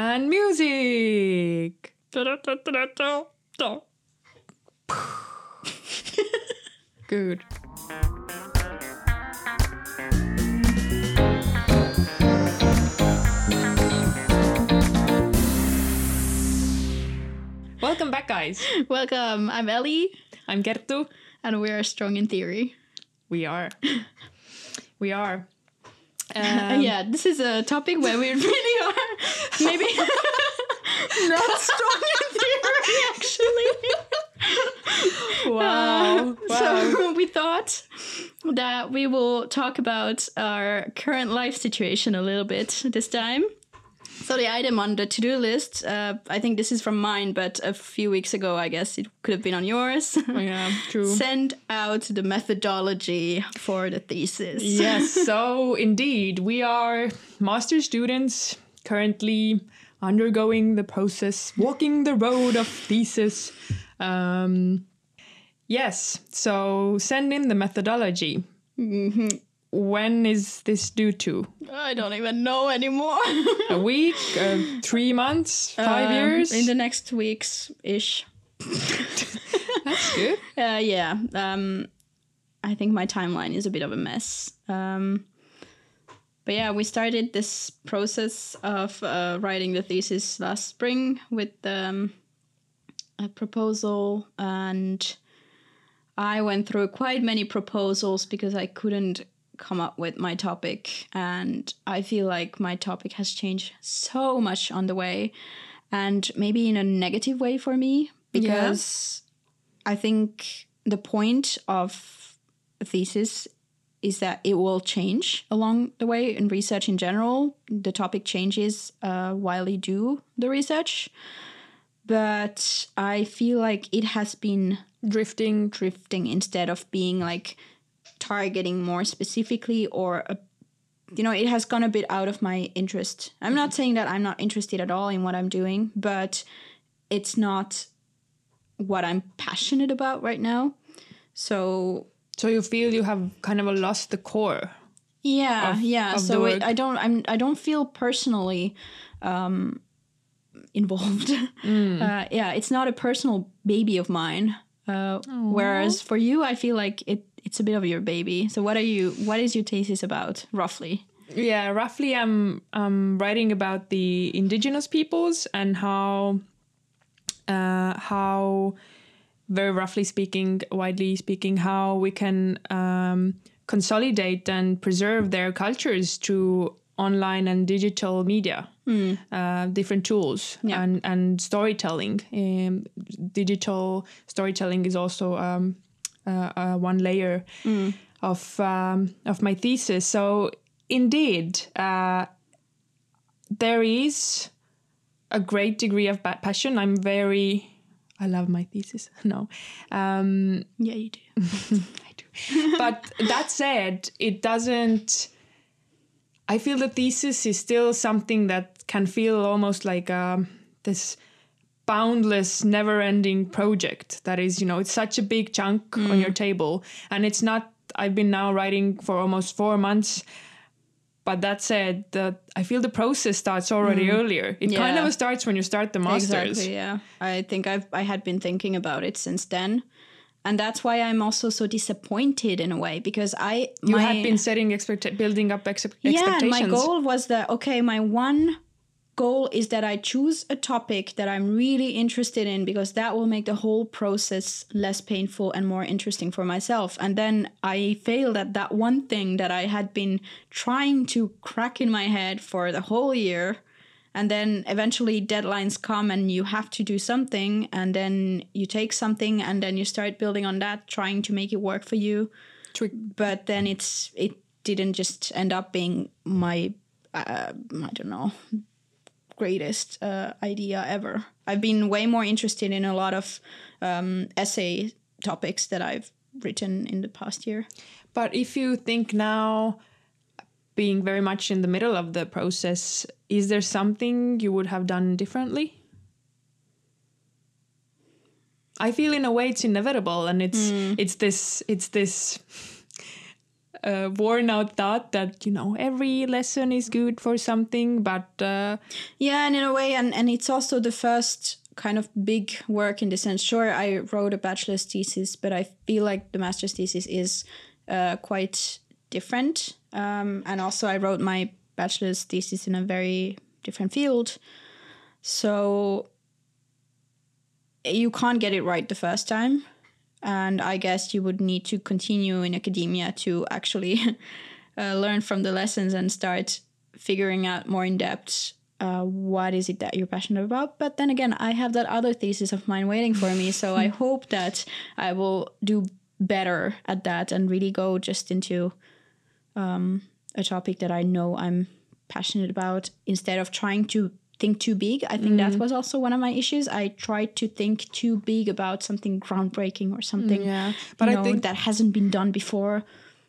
And music. Good. Welcome back, guys. Welcome. I'm Ellie, I'm Kerttu. and we are strong in theory. We are. We are. Uh, Um, yeah, this is a topic where we really are maybe not strong in theory, actually. Wow. Uh, So we thought that we will talk about our current life situation a little bit this time. So the item on the to-do list, uh, I think this is from mine, but a few weeks ago, I guess it could have been on yours. yeah, true. Send out the methodology for the thesis. yes, so indeed, we are master students currently undergoing the process, walking the road of thesis. Um, yes, so send in the methodology. When is this due to? I don't even know anymore. A week? Uh, three months? Five Um, years? In the next weeks ish. That's good. Uh, yeah. Um, I think my timeline is a bit of a mess. Um, but yeah, we started this process of uh, writing the thesis last spring with um, a proposal, and I went through quite many proposals because I couldn't come up with my topic, and I feel like my topic has changed so much on the way, and maybe in a negative way for me because I think the point of a thesis is that it will change along the way in research in general. The topic changes uh, while you do the research. But I feel like it has been Drifting. drifting instead of being like targeting more specifically or a, you know it has gone a bit out of my interest. I'm not saying that i'm not interested at all in what i'm doing but it's not what i'm passionate about right now. So So you feel you have kind of lost the core. yeah Of- yeah. of so it, i don't i'm i don't feel personally um involved. Uh, yeah it's not a personal baby of mine. Uh, whereas for you i feel like it it's a bit of your baby so what are you what is your thesis about roughly Yeah, roughly, I'm I'm writing about the indigenous peoples and how uh, how very roughly speaking, widely speaking, how we can um, consolidate and preserve their cultures through online and digital media, uh, different tools Yeah. and and storytelling. Um, digital storytelling is also um, one layer of um, of my thesis. So indeed, uh, there is a great degree of pa- passion. I'm very, I love my thesis. No, um, yeah you do I do. but that said, it doesn't. I feel the thesis is still something that can feel almost like um, this boundless, never-ending project. That is, you know, it's such a big chunk on mm. your table, and it's not. I've been now writing for almost four months. But that said, the, I feel the process starts already mm. earlier. It kind of starts when you start the masters. Exactly. Yeah. I think I've I had been thinking about it since then, and that's why I'm also so disappointed in a way because I You my, had been setting expect building up ex- yeah. expectations. My goal was that okay. My one goal is that I choose a topic that I'm really interested in because that will make the whole process less painful and more interesting for myself. And then I failed at that one thing that I had been trying to crack in my head for the whole year. And then eventually deadlines come and you have to do something. And then you take something and then you start building on that, trying to make it work for you. Trick. But then it's, it didn't just end up being my, uh, I don't know, greatest uh, idea ever. I've been way more interested in a lot of um, essay topics that I've written in the past year. But if you think now, being very much in the middle of the process, is there something you would have done differently? I feel in a way it's inevitable, and it's it's this it's this uh, worn out thought that you know every lesson is good for something, but uh, Yeah, and in a way, and, and it's also the first kind of big work in the sense. Sure, I wrote a bachelor's thesis, but I feel like the master's thesis is uh, quite different. Um, and also, I wrote my bachelor's thesis in a very different field. So you can't get it right the first time. And I guess you would need to continue in academia to actually uh, learn from the lessons and start figuring out more in depth uh, what is it that you're passionate about. But then again, I have that other thesis of mine waiting for me. So I hope that I will do better at that and really go just into um, a topic that I know I'm passionate about instead of trying to think too big. I think that was also one of my issues. I tried to think too big about something groundbreaking or something yeah. but But I know, think that hasn't been done before,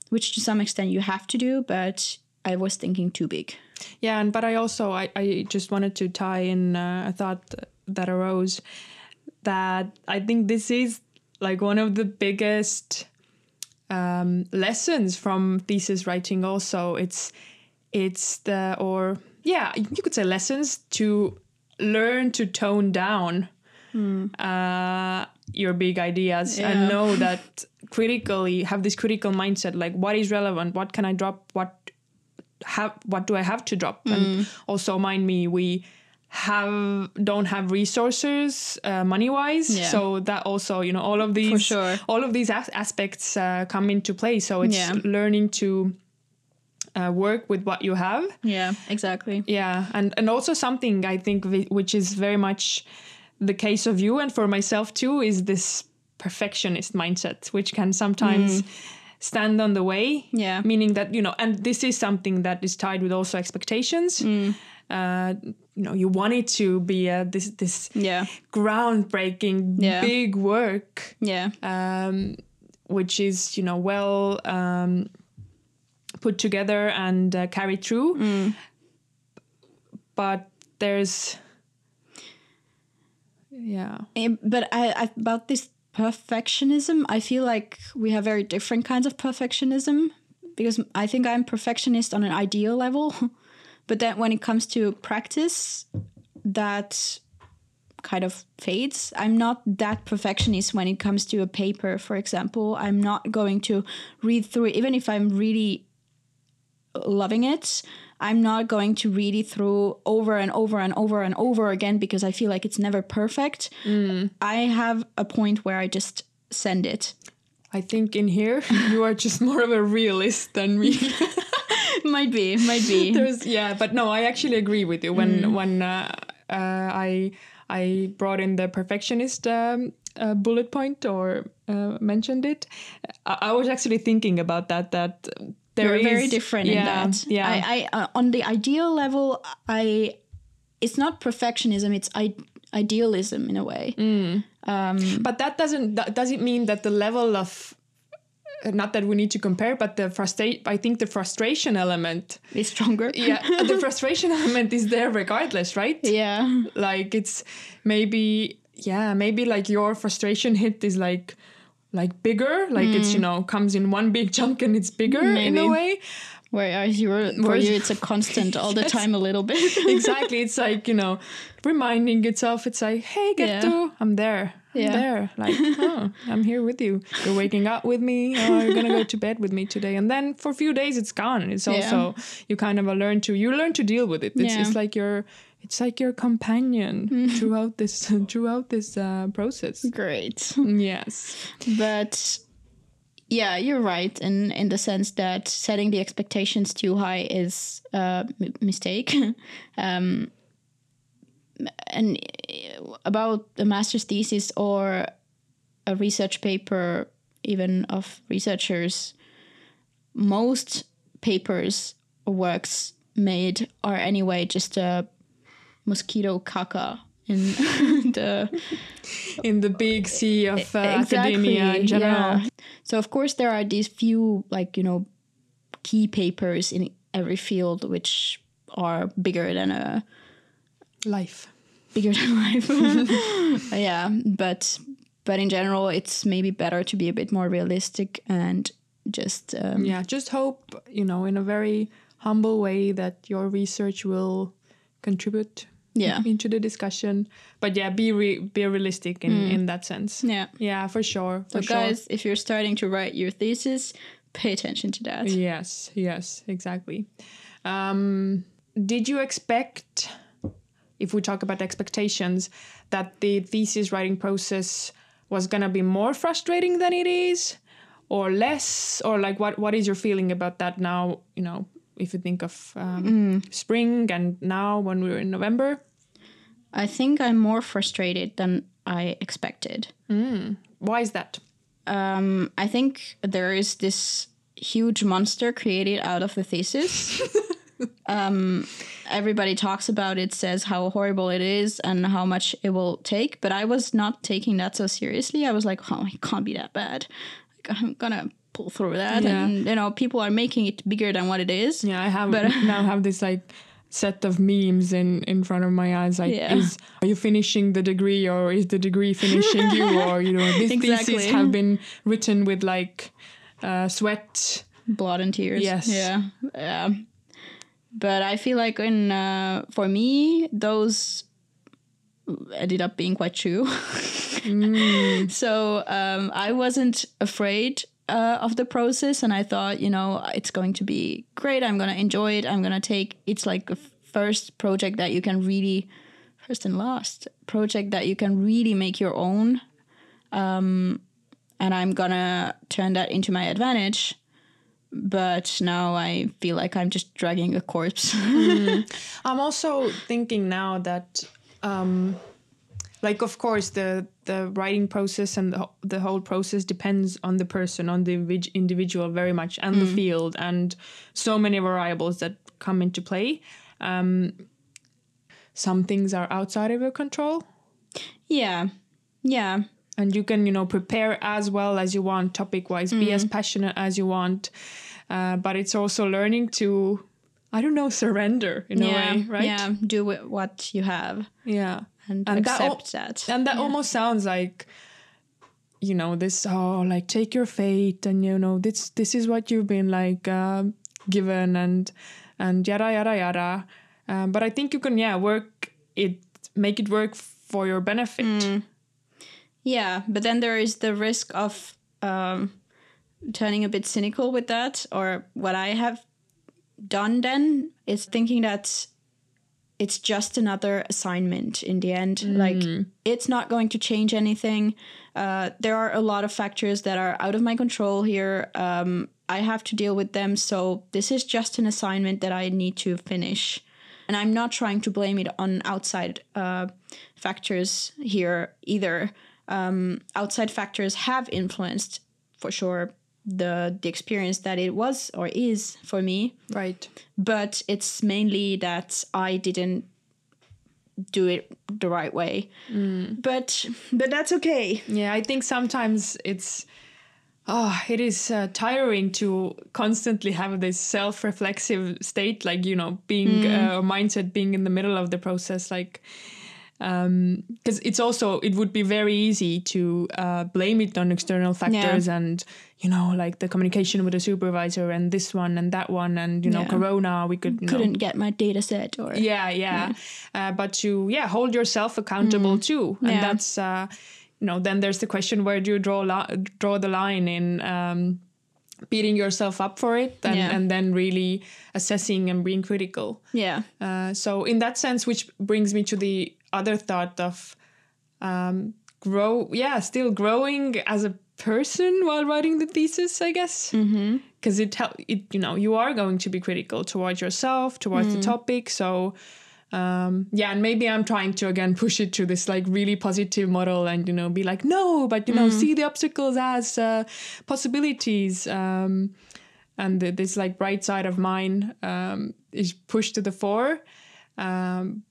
which to some extent you have to do, but I was thinking too big. Yeah, and but I also I, I just wanted to tie in uh, a thought that arose that I think this is like one of the biggest um, lessons from thesis writing. Also, it's it's the or yeah you could say lessons to learn to tone down uh, your big ideas Yeah. and know that critically have this critical mindset like what is relevant what can i drop what have what do I have to drop? Mm. And also mind me, we have don't have resources uh, money wise, Yeah. so that also you know all of these sure. all of these as- aspects uh, come into play. So it's Yeah. learning to uh, work with what you have. Yeah, exactly. Yeah, and and also something I think which is very much the case of you and for myself too is this perfectionist mindset, which can sometimes stand on the way. Mm. Yeah. meaning that you know, and this is something that is tied with also expectations. Mm. Uh, you know, you want it to be a, this this Yeah, groundbreaking Yeah. big work yeah, um, which is you know well um, put together and uh, carried through. Mm. But there's yeah Eh, But I, I about this perfectionism, I feel like we have very different kinds of perfectionism because I think I'm perfectionist on an ideal level, but then when it comes to practice, that kind of fades. I'm not that perfectionist when it comes to a paper, for example. I'm not going to read through even if I'm really loving it. I'm not going to read it through over and over and over and over again because I feel like it's never perfect. I have a point where I just send it. I think in here you are just more of a realist than me. might be, might be. There's yeah, but no, I actually agree with you. When when uh, uh, I I brought in the perfectionist um, uh, bullet point or uh, mentioned it, I, I was actually thinking about that. That there We're very different yeah, in that. Yeah, I, I uh, on the ideal level, I it's not perfectionism; it's I, idealism in a way. but that doesn't that doesn't mean that the level of uh, not that we need to compare, but the frustrate. I think the frustration element. is stronger. Yeah, the frustration element is there regardless, right? yeah, like it's maybe yeah maybe like your frustration hit is like like bigger like it's you hmm. know comes in one big chunk and it's bigger in Maybe. a way Whereas you were, for you, it's a constant all the Yes. time, a little bit. exactly it's like you know reminding itself it's like hey get Yeah. to i'm there i'm Yeah. there like oh i'm here with you you're waking up with me oh you're gonna go to bed with me today and then for a few days it's gone it's Yeah. also you kind of learn to you learn to deal with it it's, Yeah. it's like your it's like your companion throughout this throughout this uh, process Great. yes But yeah, you're right in in the sense that setting the expectations too high is a m- mistake. um, and uh, about a master's thesis or a research paper, even of researchers, most papers or works made are anyway just a mosquito caca in the in the big sea of uh, Exactly, academia in general. yeah. So of course there are these few like you know key papers in every field which are bigger than a Life. bigger than life. yeah, but but in general it's maybe better to be a bit more realistic and just um, yeah just hope you know in a very humble way that your research will contribute Yeah. into the discussion but yeah be re- be realistic in in that sense yeah. yeah for sure So sure guys, if you're starting to write your thesis, pay attention to that. yes yes exactly um did you expect if we talk about expectations that the thesis writing process was going to be more frustrating than it is or less or like what what is your feeling about that now you know if you think of um, spring and now when we're in november I think I'm more frustrated than I expected. why is that Um, I think there is this huge monster created out of the thesis. um, everybody talks about it, says how horrible it is and how much it will take. But I was not taking that so seriously. I was like, oh, it can't be that bad. Like, I'm gonna pull through that. Yeah. And you know, people are making it bigger than what it is. yeah i have But- now have this like set of memes in in front of my eyes like Yeah. is are you finishing the degree or is the degree finishing you or you know these Exactly. theses have been written with like uh, sweat blood and tears. Yes. Yeah. Yeah. But I feel like in uh, for me those ended up being quite true. So um, I wasn't afraid uh, of the process, and I thought, you know, it's going to be great. I'm gonna enjoy it. I'm gonna take. It's like a first project that you can really, first and last project that you can really make your own. Um, and I'm gonna turn that into my advantage. But now I feel like I'm just dragging a corpse. I'm also thinking now that, um, like, of course, the the writing process and the, the whole process depends on the person, on the individual, very much, and the field, and so many variables that come into play. Um, some things are outside of your control, yeah, yeah, and you can, you know, prepare as well as you want, topic wise, be as passionate as you want. Uh, but it's also learning to, I don't know, surrender in yeah, a way, right? yeah. Do what you have Yeah. and, And that accept that. And that almost sounds like, you know, this oh, like take your fate, and you know, this this is what you've been like um, given, and and yada yada yada. Um, but I think you can, yeah, work it, make it work for your benefit. Yeah, but then there is the risk of um, turning a bit cynical with that, or what I have done then is thinking that it's just another assignment in the end. Like, it's not going to change anything. Uh, there are a lot of factors that are out of my control here. Um, I have to deal with them. So, this is just an assignment that I need to finish. And I'm not trying to blame it on outside uh, factors here either. Um, outside factors have influenced, for sure, the the experience that it was or is for me Right. but it's mainly that I didn't do it the right way. But but that's okay. Yeah, I think sometimes it's oh, it is uh, tiring to constantly have this self-reflexive state, like you know, being uh, mindset, being in the middle of the process, like because it's also it would be very easy to uh, blame it on external factors and you know like the communication with the supervisor and this one and that one and you know Yeah. corona we could couldn't get my data set or yeah yeah. uh, but to yeah hold yourself accountable too. And Yeah. that's uh you know then there's the question where do you draw li- draw the line in um beating yourself up for it and, Yeah. and then really assessing and being critical? Yeah. Uh, so in that sense which brings me to the other thought of um grow yeah still growing as a person while writing the thesis i guess. Because it help it you know you are going to be critical towards yourself towards the topic. So um yeah and maybe i'm trying to again push it to this like really positive model and you know be like no but you know see the obstacles as uh, possibilities um and the, this like bright side of mine um is pushed to the fore um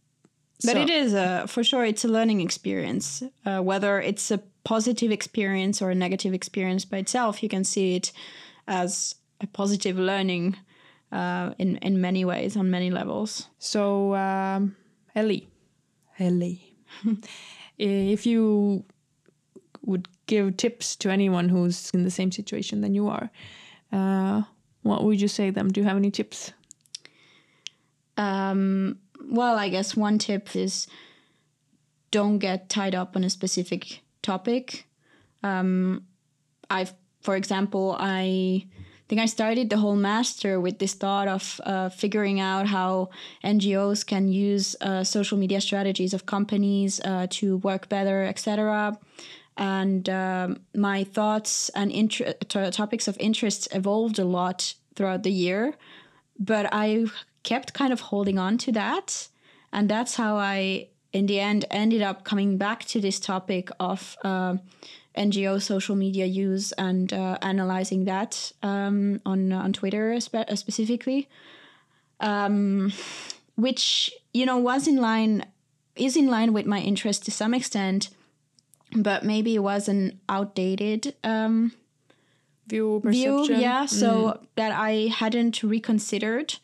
But so- it is a, for sure it's a learning experience. Uh, whether it's a positive experience or a negative experience by itself, you can see it as a positive learning uh, in in many ways on many levels. So, um, Ellie, Ellie, if you would give tips to anyone who's in the same situation than you are, uh, what would you say them? Do you have any tips? Um, well, I guess one tip is don't get tied up on a specific topic. Um, I've, for example, I think I started the whole master with this thought of uh, figuring out how NGOs can use uh, social media strategies of companies uh, to work better, etc. And um, my thoughts and topics of interest evolved a lot throughout the year, but I kept kind of holding on to that, and that's how I, in the end, ended up coming back to this topic of uh, NGO social media use and uh, analyzing that um, on on Twitter spe- specifically, um, which you know was in line is in line with my interest to some extent, but maybe it was an outdated um, View, view. Yeah, so Mm. that I hadn't reconsidered.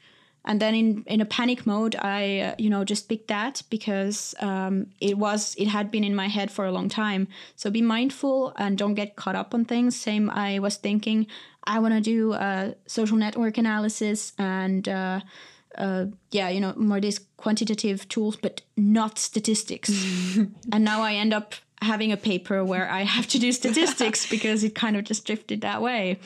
And then in, in a panic mode, I uh, you know just picked that because um, it was it had been in my head for a long time. So be mindful and don't get caught up on things. Same, I was thinking I want to do a social network analysis and uh, uh, yeah, you know more these quantitative tools, but not statistics. and now I end up having a paper where I have to do statistics because it kind of just drifted that way,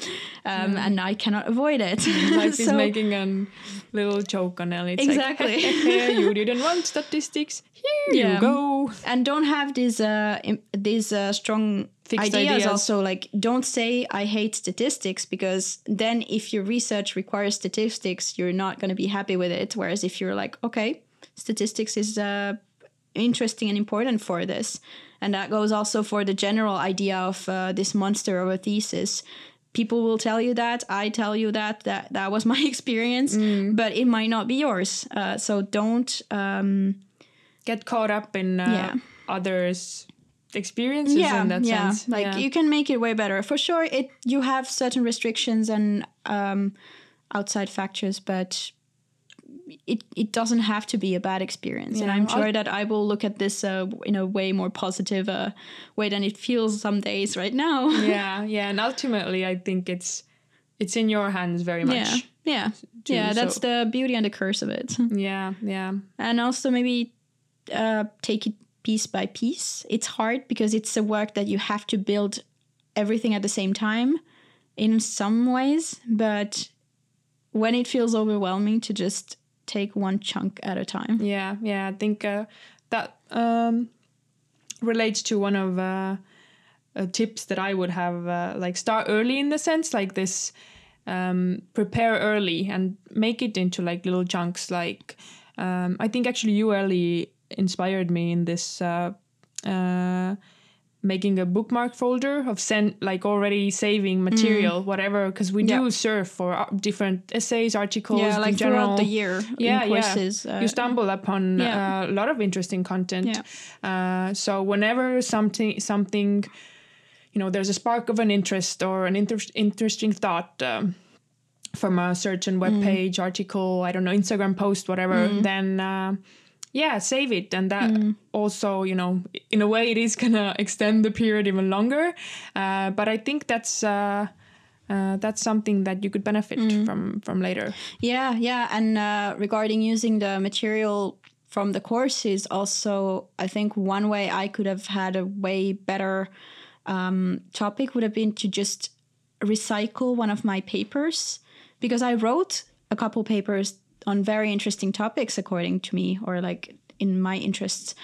um, and I cannot avoid it. Life is So- making a little joke on it. Exactly. Like, you didn't want statistics. Here Yeah. you go. and don't have these uh these uh, strong Fixed ideas, ideas. also like don't say i hate statistics because then if your research requires statistics you're not going to be happy with it whereas if you're like okay statistics is uh interesting and important for this and that goes also for the general idea of uh, this monster of a thesis people will tell you that i tell you that that that was my experience Mm. but it might not be yours uh, so don't um, Get caught up in uh, Yeah. others' experiences in that yeah. sense. Like yeah. you can make it way better. For sure, it you have certain restrictions and um, outside factors, but it it doesn't have to be a bad experience. And I'm I'll- sure that I will look at this uh, in a way more positive uh, way than it feels some days right now. yeah, yeah, and ultimately, I think it's it's in your hands very much. yeah, yeah, too, yeah. That's so- the beauty and the curse of it. Yeah, yeah, and also maybe uh, take it piece by piece. It's hard because it's a work that you have to build everything at the same time in some ways, but when it feels overwhelming to just take one chunk at a time. yeah, yeah. I think uh, that um, relates to one of uh, uh, tips that I would have. Uh, like start early in the sense, like this. Um, prepare early and make it into like little chunks. Like um, I think actually you early inspired me in this. Making a bookmark folder of send like already saving material whatever because we do Mm. Surf for uh, different essays articles Yeah, like in general throughout the year yeah, courses. yeah. uh, you stumble upon yeah. uh, a lot of interesting content. Yeah. Uh, so whenever something something, you know, there's a spark of an interest or an inter- interesting thought. Um, from a certain web Mm. page, article, I don't know, Instagram post, whatever, then uh, yeah, save it. And that Mm. also, you know, in a way, it is gonna extend the period even longer. Uh, but I think that's uh, uh, that's something that you could benefit Mm. from from later. Yeah, yeah. And uh, regarding using the material from the course is also, I think one way I could have had a way better um, topic would have been to just recycle one of my papers because I wrote a couple papers on very interesting topics, according to me, or like in my interests.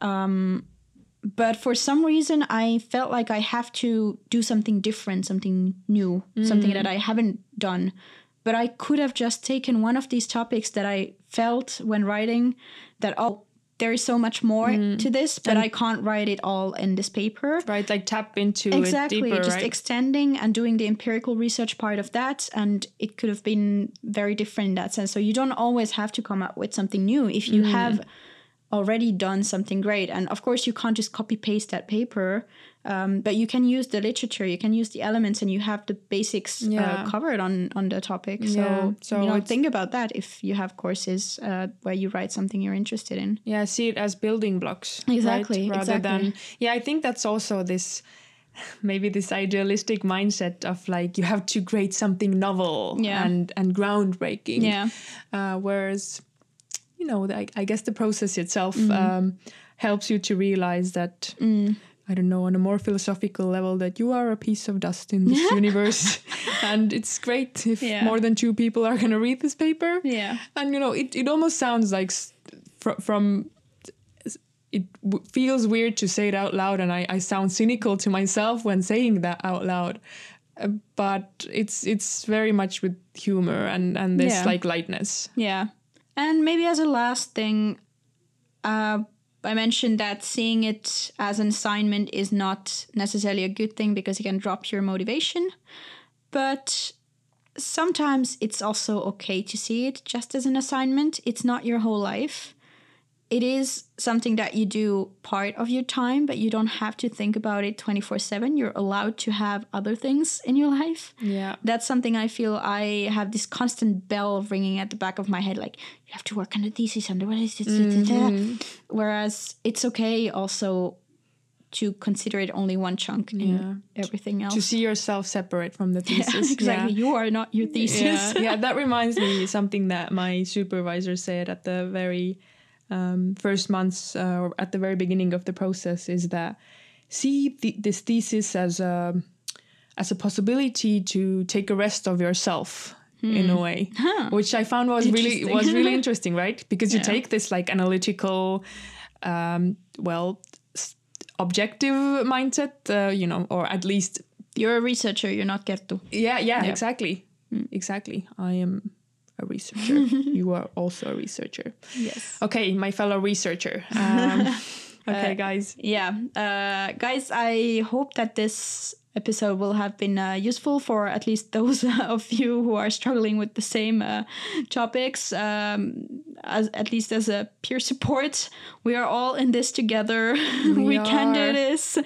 Um, but for some reason, I felt like I have to do something different, something new, something that I haven't done. But I could have just taken one of these topics that I felt when writing that, oh, there is so much more to this, but I can't write it all in this paper. right like tap into Exactly, it deeper just right extending and doing the empirical research part of that, and it could have been very different in that sense. So you don't always have to come up with something new if you Mm. have already done something great. And of course, you can't just copy paste that paper, um, but you can use the literature, you can use the elements, and you have the basics Yeah. uh, covered on on the topic. So, Yeah, so you know, think about that if you have courses uh, where you write something you're interested in. yeah see it as building blocks right? Exactly, rather exactly. than yeah i think that's also this maybe this idealistic mindset of like you have to create something novel Yeah. and and groundbreaking. Yeah. Uh, whereas, you know, I, I guess the process itself Mm-hmm. um, helps you to realize that. Mm. I don't know, on a more philosophical level, that you are a piece of dust in this universe. and it's great if Yeah. more than two people are going to read this paper. Yeah. And, you know, it, it almost sounds like fr- from. It w- feels weird to say it out loud, and I, I sound cynical to myself when saying that out loud. Uh, but it's it's very much with humor and and this Yeah. like lightness. Yeah. And maybe as a last thing, uh, I mentioned that seeing it as an assignment is not necessarily a good thing because it can drop your motivation. But sometimes it's also okay to see it just as an assignment. It's not your whole life. It is something that you do part of your time, but you don't have to think about it 24 7. You're allowed to have other things in your life Yeah. that's something I feel I have this constant bell ringing at the back of my head, like you have to work on the thesis and what is it? Mm-hmm. Whereas it's okay also to consider it only one chunk Yeah. in everything else. To see yourself separate from the Yeah, thesis. exactly. Yeah. You are not your thesis. yeah, yeah, that reminds me something that my supervisor said at the very um, first months uh, or at the very beginning of the process is that see th- this thesis as a as a possibility to take a rest of yourself in a way which i found was really Interesting. was really interesting right because you take this like analytical um, well s- objective mindset uh, you know or at least You're a researcher, you're not Kerttu. yeah, yeah, Yeah. exactly. Exactly. I am a researcher. you are also a researcher. Yes. Okay, my fellow researcher. Um, okay, Uh, guys. yeah uh, guys i hope that this episode will have been uh, useful for at least those of you who are struggling with the same uh, topics um, as at least as a peer support we are all in this together we, can do this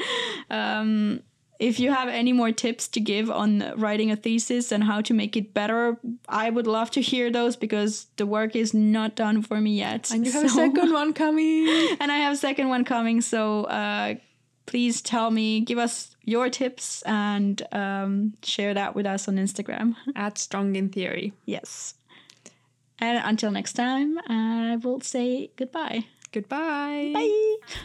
um, if you have any more tips to give on writing a thesis and how to make it better, I would love to hear those because the work is not done for me yet. And you have a second one coming. and I have a second one coming. So uh, please tell me, give us your tips and um, share that with us on Instagram. At Strong in Theory. yes. And until next time, I will say goodbye. Goodbye. Bye.